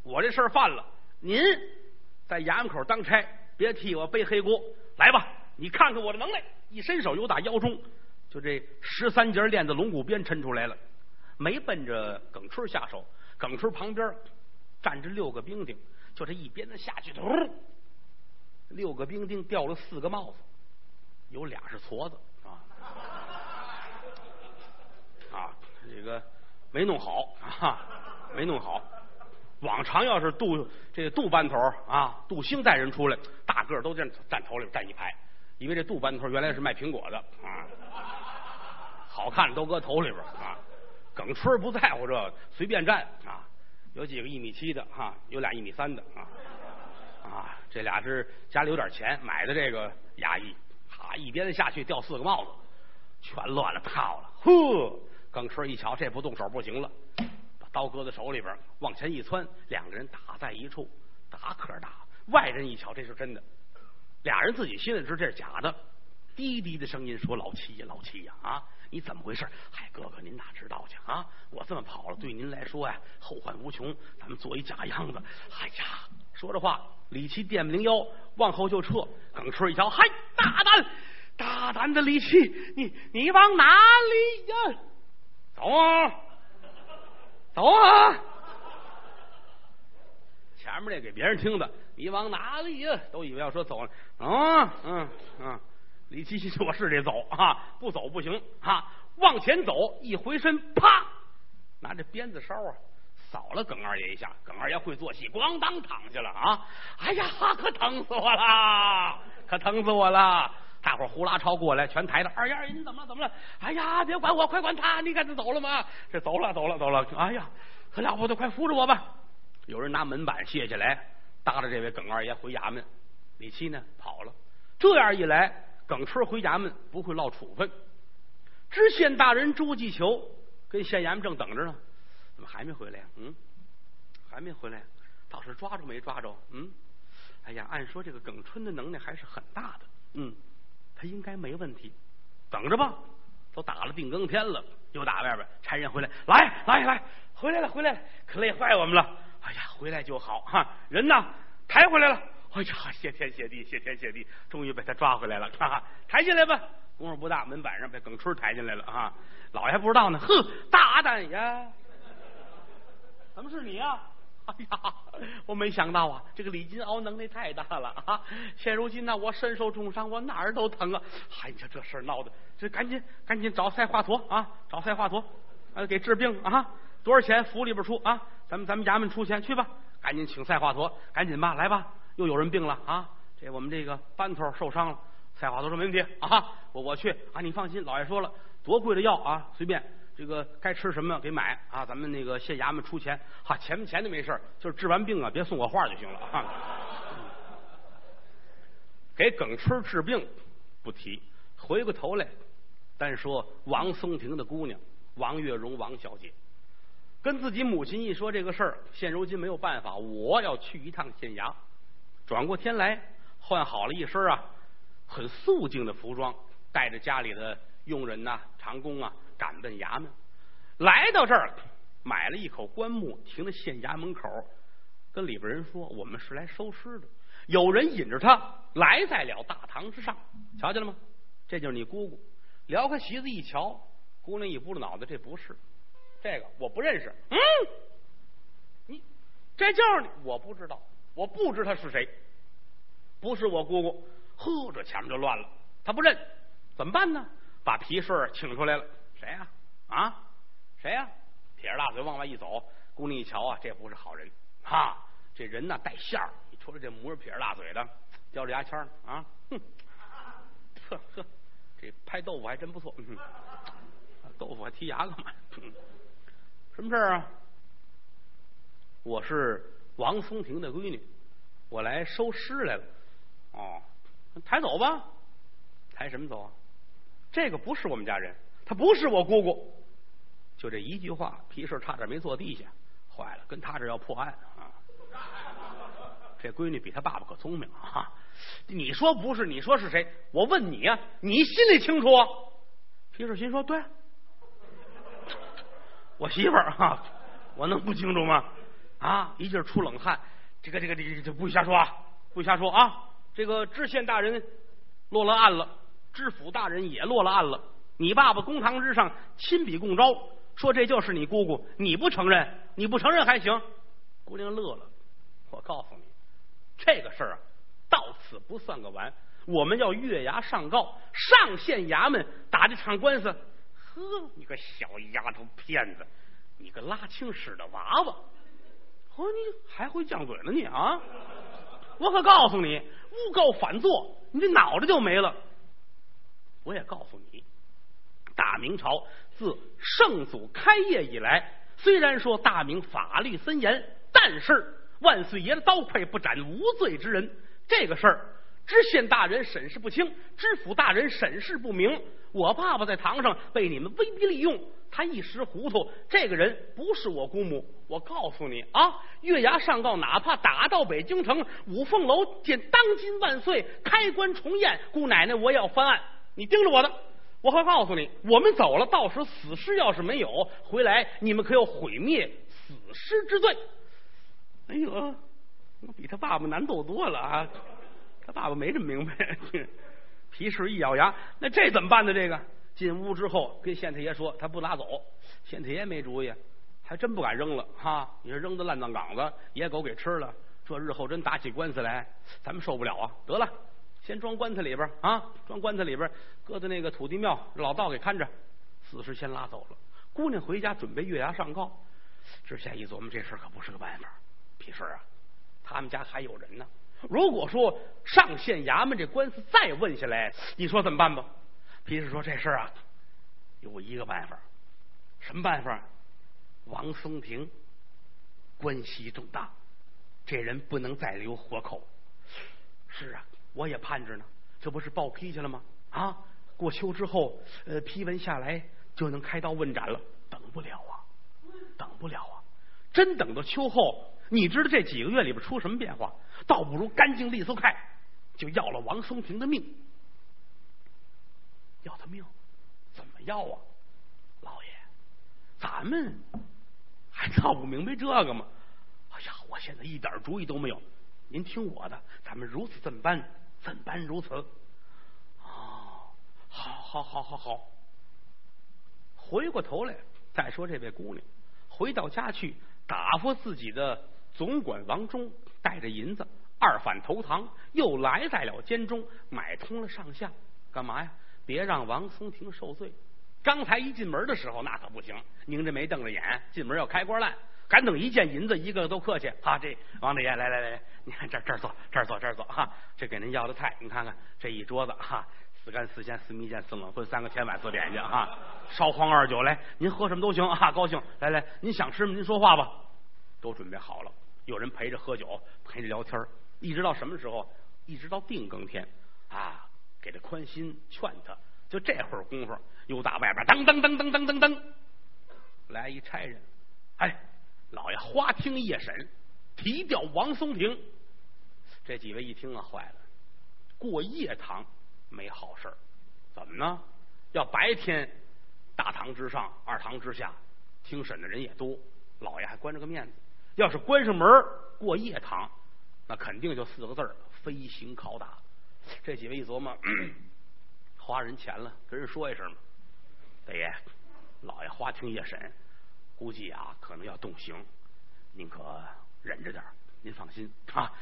我这事儿犯了，您在衙门口当差，别替我背黑锅。来吧，你看看我的能耐！一伸手，有打腰中就这十三节链子龙骨鞭抻出来了，没奔着耿春下手。耿春旁边站着六个兵丁，就这一鞭子下去，突，六个兵丁掉了四个帽子，有俩是矬子啊 啊，这个没弄好啊，没弄好。往常要是杜这杜班头啊，杜兴带人出来，大个儿都站站头里站一排，因为这杜班头原来是卖苹果的啊，好看都搁头里边啊。耿春不在乎这，随便站啊。有几个一米七的哈，有俩一米三的啊啊，这俩是家里有点钱买的这个衙役，哈一鞭子下去掉四个帽子，全乱了套了。呵，耿春一瞧，这不动手不行了。刀搁在手里边，往前一窜，两个人打在一处，打可打。外人一瞧，这是真的。俩人自己心里知这是假的。低低的声音说：“老七呀，老七呀，啊，你怎么回事？嗨，哥哥，您哪知道去啊？我这么跑了，对您来说呀，后患无穷。咱们做一假样子。哎呀，说着话，李七电不灵腰，往后就撤。耿春一瞧，嗨，大胆，大胆的李七，你你往哪里呀？走啊！”走啊！前面那给别人听的，你往哪里呀？都以为要说走了。嗯嗯嗯，李七七说：“是得走啊，不走不行啊！”往前走，一回身，啪，拿着鞭子梢啊，扫了耿二爷一下。耿二爷会做戏，咣当躺下了啊！哎呀，可疼死我了，可疼死我了！大伙呼啦朝过来，全抬着。二爷，二爷，你怎么了？怎么了？哎呀，别管我，快管他！你看他走了吗？这走了，走了，走了。哎呀，可了不得，快扶着我吧！有人拿门板卸下来，搭着这位耿二爷回衙门。李七呢，跑了。这样一来，耿春回衙门不会落处分。知县大人朱继求跟县衙门正等着呢，怎么还没回来呀？嗯，还没回来，倒是抓住没抓着？嗯，哎呀，按说这个耿春的能耐还是很大的，嗯，应该没问题。等着吧，都打了定更天了，又打外边差人回来，来来来，回来了回来了，可累坏我们了。哎呀，回来就好哈，人呢抬回来了。哎呀，谢天谢地，谢天谢地，终于把他抓回来了。哈哈，抬进来吧，功夫不大，门板上被耿春抬进来了啊！老爷还不知道呢，呵，大胆呀！怎么是你呀？哎呀，我没想到啊，这个李金鳌能耐太大了 啊！现如今呢，我身受重伤，我哪儿都疼啊！哎呀，这事儿闹的，这赶紧赶紧找赛华佗啊，找赛华佗，呃，给治病啊！多少钱？府里边出啊！咱们咱们衙门出钱去吧！赶紧请赛华佗，赶紧吧，来吧！又有人病了啊！这我们这个班头受伤了。赛华佗说没问题啊，我我去啊！你放心，老爷说了，多贵的药啊，随便这个该吃什么给买啊！咱们那个县衙门出钱，哈，钱不钱的没事就是治完病啊，别送我话就行了啊。给耿春治病不提，回过头来单说王松亭的姑娘王月荣王小姐，跟自己母亲一说这个事儿，现如今没有办法，我要去一趟县衙。转过天来，换好了一身啊，很素净的服装，带着家里的佣人呐、长工啊，赶奔衙门。来到这儿，买了一口棺木，停在县衙门口，跟里边人说：“我们是来收尸的。”有人引着他来在了大堂之上，瞧见了吗？这就是你姑姑。撩开席子一瞧，姑娘一拨着脑袋，这不是这个，我不认识。嗯，你这就是你，我不知道。我不知他是谁，不是我姑姑。呵，这前面就乱了。他不认，怎么办呢？把皮顺请出来了。谁呀？啊？谁呀？撇着大嘴往外一走，姑娘一瞧啊，这不是好人。啊，这人呢带馅儿。你瞅瞅这模样，撇着大嘴的，叼着牙签啊，哼，呵呵，这拍豆腐还真不错。豆腐还剔牙干嘛？什么事儿啊？我是。王松亭的闺女，我来收尸来了。哦，抬走吧，抬什么走啊？这个不是我们家人，他不是我姑姑。就这一句话，皮氏差点没坐地下。坏了，跟他这要破案啊！这闺女比他爸爸可聪明啊！你说不是？你说是谁？我问你啊，你心里清楚？皮氏心说：对，我媳妇儿啊，我能不清楚吗？啊！一劲儿出冷汗，这个这个这个这不许瞎说啊！不许瞎说啊！这个知县大人落了案了，知府大人也落了案了。你爸爸公堂之上亲笔供招，说这就是你姑姑，你不承认？你不承认还行。姑娘乐了，我告诉你，这个事儿啊，到此不算个完，我们要月牙上告，上县衙门打这场官司。呵，你个小丫头片子，你个拉青屎的娃娃！哦，你还会犟嘴呢你啊！我可告诉你，诬告反作，你这脑袋就没了。我也告诉你，大明朝自圣祖开业以来，虽然说大明法律森严，但是万岁爷的刀快不斩无罪之人。这个事儿，知县大人审视不清，知府大人审视不明。我爸爸在堂上被你们威逼利用。他一时糊涂，这个人不是我姑母。我告诉你啊，月牙上告，哪怕打到北京城五凤楼见当今万岁开棺重验，姑奶奶我也要翻案。你盯着我的，我还告诉你，我们走了，到时死尸要是没有回来，你们可有毁灭死尸之罪。哎呦，比他爸爸难斗多了啊！他爸爸没这么明白。皮氏一咬牙，那这怎么办呢？这个。进屋之后，跟县太爷说他不拿走，县太爷没主意，还真不敢扔了哈！你说扔到烂葬岗子，野狗给吃了，这日后真打起官司来，咱们受不了啊！得了，先装棺材里边啊，装棺材里边，搁在那个土地庙，老道给看着。死尸先拉走了，姑娘回家准备月牙上告。知县一琢磨，这事可不是个办法。皮氏啊，他们家还有人呢，如果说上县衙门这官司再问下来，你说怎么办吧？皮实说这事儿啊，有一个办法，什么办法？王松亭关系重大，这人不能再留活口。是啊，我也盼着呢，这不是报批去了吗？啊，过秋之后，呃，批文下来就能开刀问斩了。等不了啊，等不了啊！真等到秋后，你知道这几个月里边出什么变化？倒不如干净利索快，就要了王松亭的命。要他命？怎么要啊？老爷，咱们还闹不明白这个吗？哎呀，我现在一点主意都没有。您听我的，咱们如此这么办，怎般如此？哦，好，好，好，好，好。回过头来再说这位姑娘，回到家去打发自己的总管王忠带着银子二反投堂，又来在了监中买通了上下，干嘛呀？别让王松亭受罪。刚才一进门的时候，那可不行，拧着眉瞪着眼，进门要开锅烂。赶等一见银子，一个个都客气。哈，这王大爷，来来来，你看这这儿坐，这儿坐，这儿坐。哈，这给您要的菜，你看看这一桌子。哈，四干四鲜四蜜饯四冷荤三个甜碗四点心。哈，烧黄二酒，来，您喝什么都行。哈，高兴。来来，您想吃吗？您说话吧。都准备好了，有人陪着喝酒，陪着聊天一直到什么时候？一直到定更天啊，给他宽心，劝他。就这会儿功夫，又打外边噔噔噔噔噔噔噔，来一差人，哎。老爷花厅夜审，提调王松亭。这几位一听啊，坏了，过夜堂没好事怎么呢？要白天大堂之上、二堂之下听审的人也多，老爷还关着个面子。要是关上门过夜堂，那肯定就四个字儿：飞行拷打。这几位一琢磨，花人钱了，跟人说一声吧。大爷，老爷花厅夜审。估计啊，可能要动刑，您可忍着点您放心啊，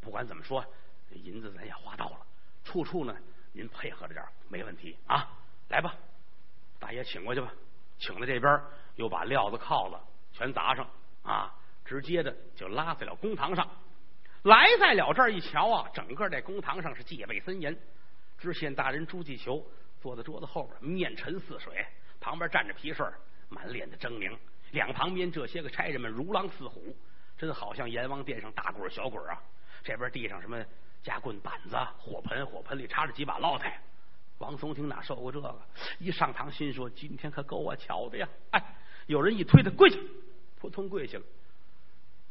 不管怎么说，银子咱也花到了，处处呢，您配合着点没问题啊。来吧，大爷请过去吧，请到这边，又把料子、铐子全砸上啊，直接的就拉在了公堂上。来在了这儿一瞧啊，整个这公堂上是戒备森严。知县大人朱继求坐在桌子后边，面沉似水，旁边站着皮顺，满脸的狰狞。两旁边这些个差人们如狼似虎，真好像阎王殿上大鬼小鬼啊！这边地上什么夹棍板子、火盆，火盆里插着几把烙菜。王松亭哪受过这个？一上堂，心说今天可够我巧的呀！哎，有人一推他跪下，扑通跪下了。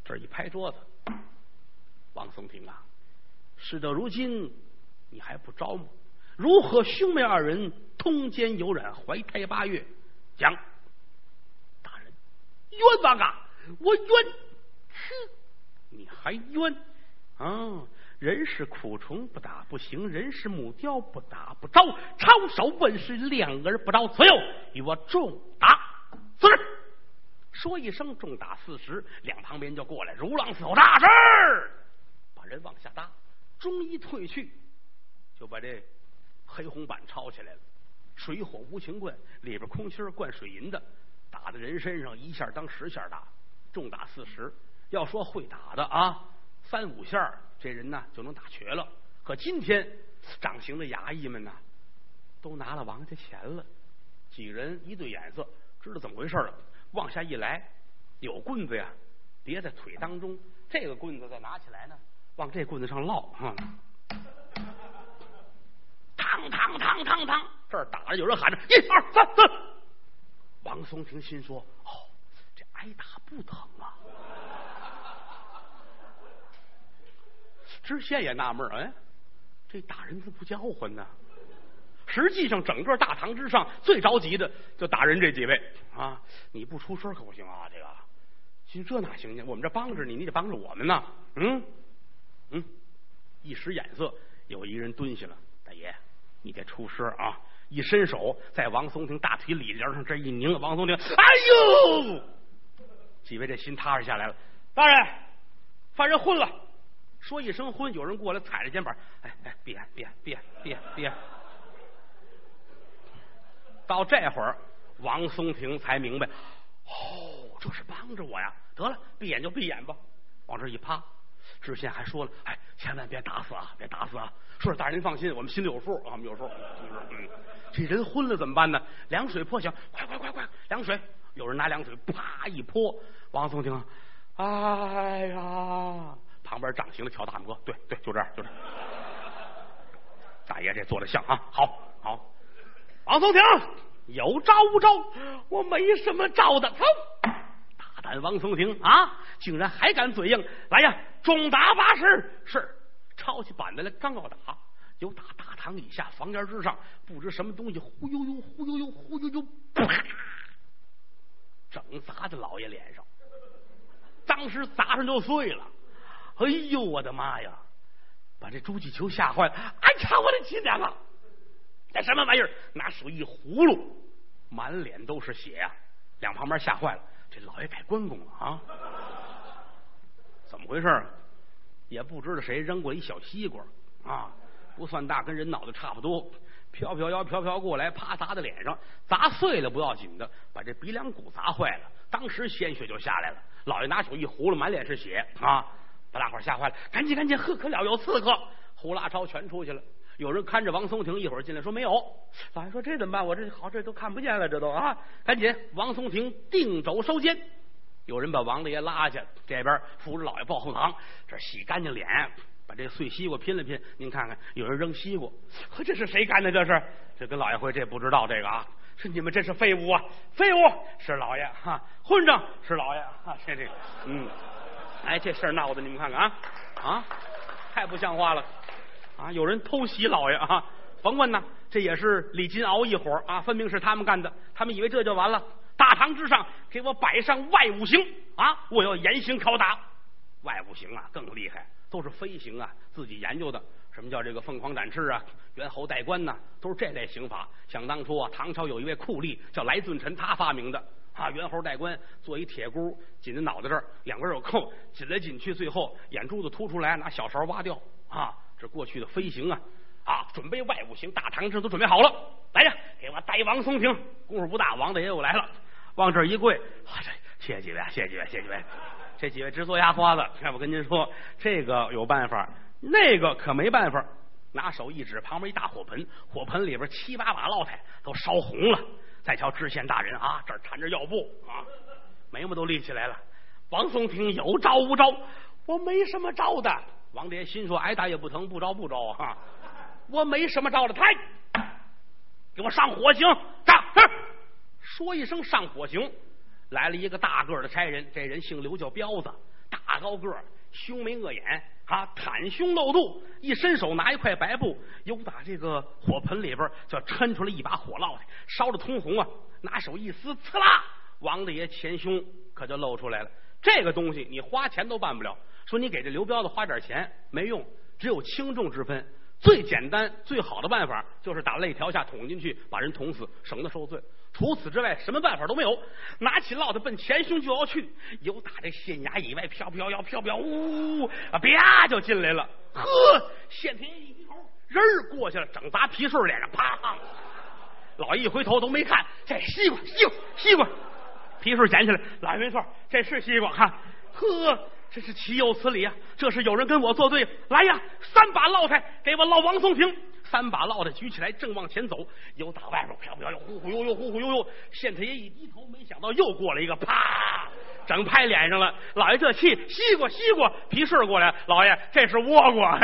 这一拍桌子，王松亭啊，事到如今你还不招吗？如何兄妹二人通奸有染，怀胎八月？讲。大人冤枉啊！我冤，哼，你还冤啊！人是苦虫不打不行，人是木雕不打不着。抄手问世，两而不着，此后与我重打四十。说一声重打四十，两旁边就过来如狼似虎，大事把人往下搭。中医退去，就把这黑红板抄起来了。水火无情棍里边空心灌水银的。打在人身上一下当十下打，重打四十。要说会打的啊，三五下这人呢就能打瘸了。可今天掌刑的衙役们呢，都拿了王家钱了。几人一对眼色，知道怎么回事了。往下一来，有棍子呀，别在腿当中。这个棍子再拿起来呢，往这棍子上烙，哈，嘡嘡嘡嘡嘡，这儿打着，有人喊着一二三四。王松亭心说：“哦，这挨打不疼啊！”知县也纳闷哎，这打人怎么不叫唤呢？实际上，整个大堂之上最着急的就打人这几位啊！你不出声可不行啊！这个，其实这哪行去？我们这帮着你，你得帮着我们呢。嗯嗯，一使眼色，有一个人蹲下了，大爷，你得出声啊！一伸手，在王松亭大腿里梁上这一拧，王松亭，哎呦！几位这心踏实下来了。大人，犯人昏了。说一声昏，有人过来踩着肩膀，哎哎，别别别别别。到这会儿，王松亭才明白，哦，这是帮着我呀。得了，闭眼就闭眼吧。往这一趴，知县还说了，哎，千万别打死啊，别打死啊！说大人您放心，我们心里有数啊，我们有数。嗯，这人昏了怎么办呢？凉水泼醒，快快快快，凉水！有人拿凉水啪一泼，王松亭，哎呀！旁边掌形的挑大拇哥，对对，就这样，就这样。大爷这做的像啊，好好。王松亭有招无招？我没什么招的。大胆王松亭啊，竟然还敢嘴硬！来呀！重打八十是，抄起板子来，刚要打，有打大堂以下房檐之上，不知什么东西，忽悠悠，忽悠悠，忽悠悠，啪，整砸在老爷脸上，当时砸上就碎了。哎呦，我的妈呀！把这朱继秋吓坏了。哎呀，我的亲娘啊！这什么玩意儿？拿手一葫芦，满脸都是血呀！两旁边吓坏了，这老爷改关公了啊！怎么回事？也不知道谁扔过一小西瓜啊，不算大，跟人脑袋差不多，飘飘摇飘飘过来，啪砸在脸上，砸碎了不要紧的，把这鼻梁骨砸坏了，当时鲜血就下来了。老爷拿手一葫芦，满脸是血啊，把大伙吓坏了，赶紧赶紧，呵，可了有刺客，呼啦超全出去了。有人看着王松亭，一会儿进来说没有。老爷说这怎么办？我这好，这都看不见了，这都啊，赶紧，王松亭定肘收监。有人把王大爷拉下，这边扶着老爷抱后堂，这洗干净脸，把这碎西瓜拼了拼。您看看，有人扔西瓜，呵，这是谁干的？这是这跟老爷回，这不知道这个啊？是你们这是废物啊！废物是老爷哈，混账是老爷哈，这这个嗯，哎，这事儿闹的，你们看看啊啊，太不像话了啊！有人偷袭老爷啊，甭问呐，这也是李金鳌一伙啊，分明是他们干的，他们以为这就完了。大堂之上，给我摆上外五行啊！我要严刑拷打。外五行啊，更厉害，都是飞行啊，自己研究的。什么叫这个凤凰展翅啊？猿猴带冠呐，都是这类刑法。想当初啊，唐朝有一位酷吏叫来俊臣，他发明的啊。猿猴带冠，做一铁箍紧在脑袋这儿，两边有扣，紧来紧去，最后眼珠子凸出来，拿小勺挖掉啊。这过去的飞行啊啊！准备外五行，大唐这都准备好了，来呀，给我带王松亭。功夫不大，王大爷又来了。往这一跪，这谢谢几位，谢谢几位，谢谢几位。这几位直做牙花子。我跟您说，这个有办法，那个可没办法。拿手一指，旁边一大火盆，火盆里边七八把烙菜都烧红了。再瞧知县大人啊，这儿缠着药布啊，眉毛都立起来了。王松亭有招无招？我没什么招的。王爷心说：挨打也不疼，不招不招啊！我没什么招的，抬，给我上火刑，上是。说一声上火刑，来了一个大个的差人，这人姓刘，叫彪子，大高个儿，凶眉恶眼，啊，袒胸露肚，一伸手拿一块白布，又打这个火盆里边就抻出来一把火烙来，烧的通红啊，拿手一撕，刺啦，王大爷前胸可就露出来了。这个东西你花钱都办不了，说你给这刘彪子花点钱没用，只有轻重之分。最简单、最好的办法就是打肋条下捅进去，把人捅死，省得受罪。除此之外，什么办法都没有。拿起烙子奔前胸就要去，有打这县衙以外飘飘摇飘飘，呜啊啪就进来了。呵，县太爷一低头，人儿过去了，整砸皮顺脸上，啪！老一回头都没看，这西瓜，西瓜，西瓜，皮顺捡起来，老爷没错，这是西瓜哈。呵。真是岂有此理啊！这是有人跟我作对。来呀，三把烙菜给我烙王松亭。三把烙菜举起来，正往前走，又打外边飘飘悠，忽忽悠悠，忽忽悠悠。县太爷一低头，没想到又过来一个，啪，整拍脸上了。老爷这气，西瓜西瓜，皮顺过来，老爷这是倭瓜。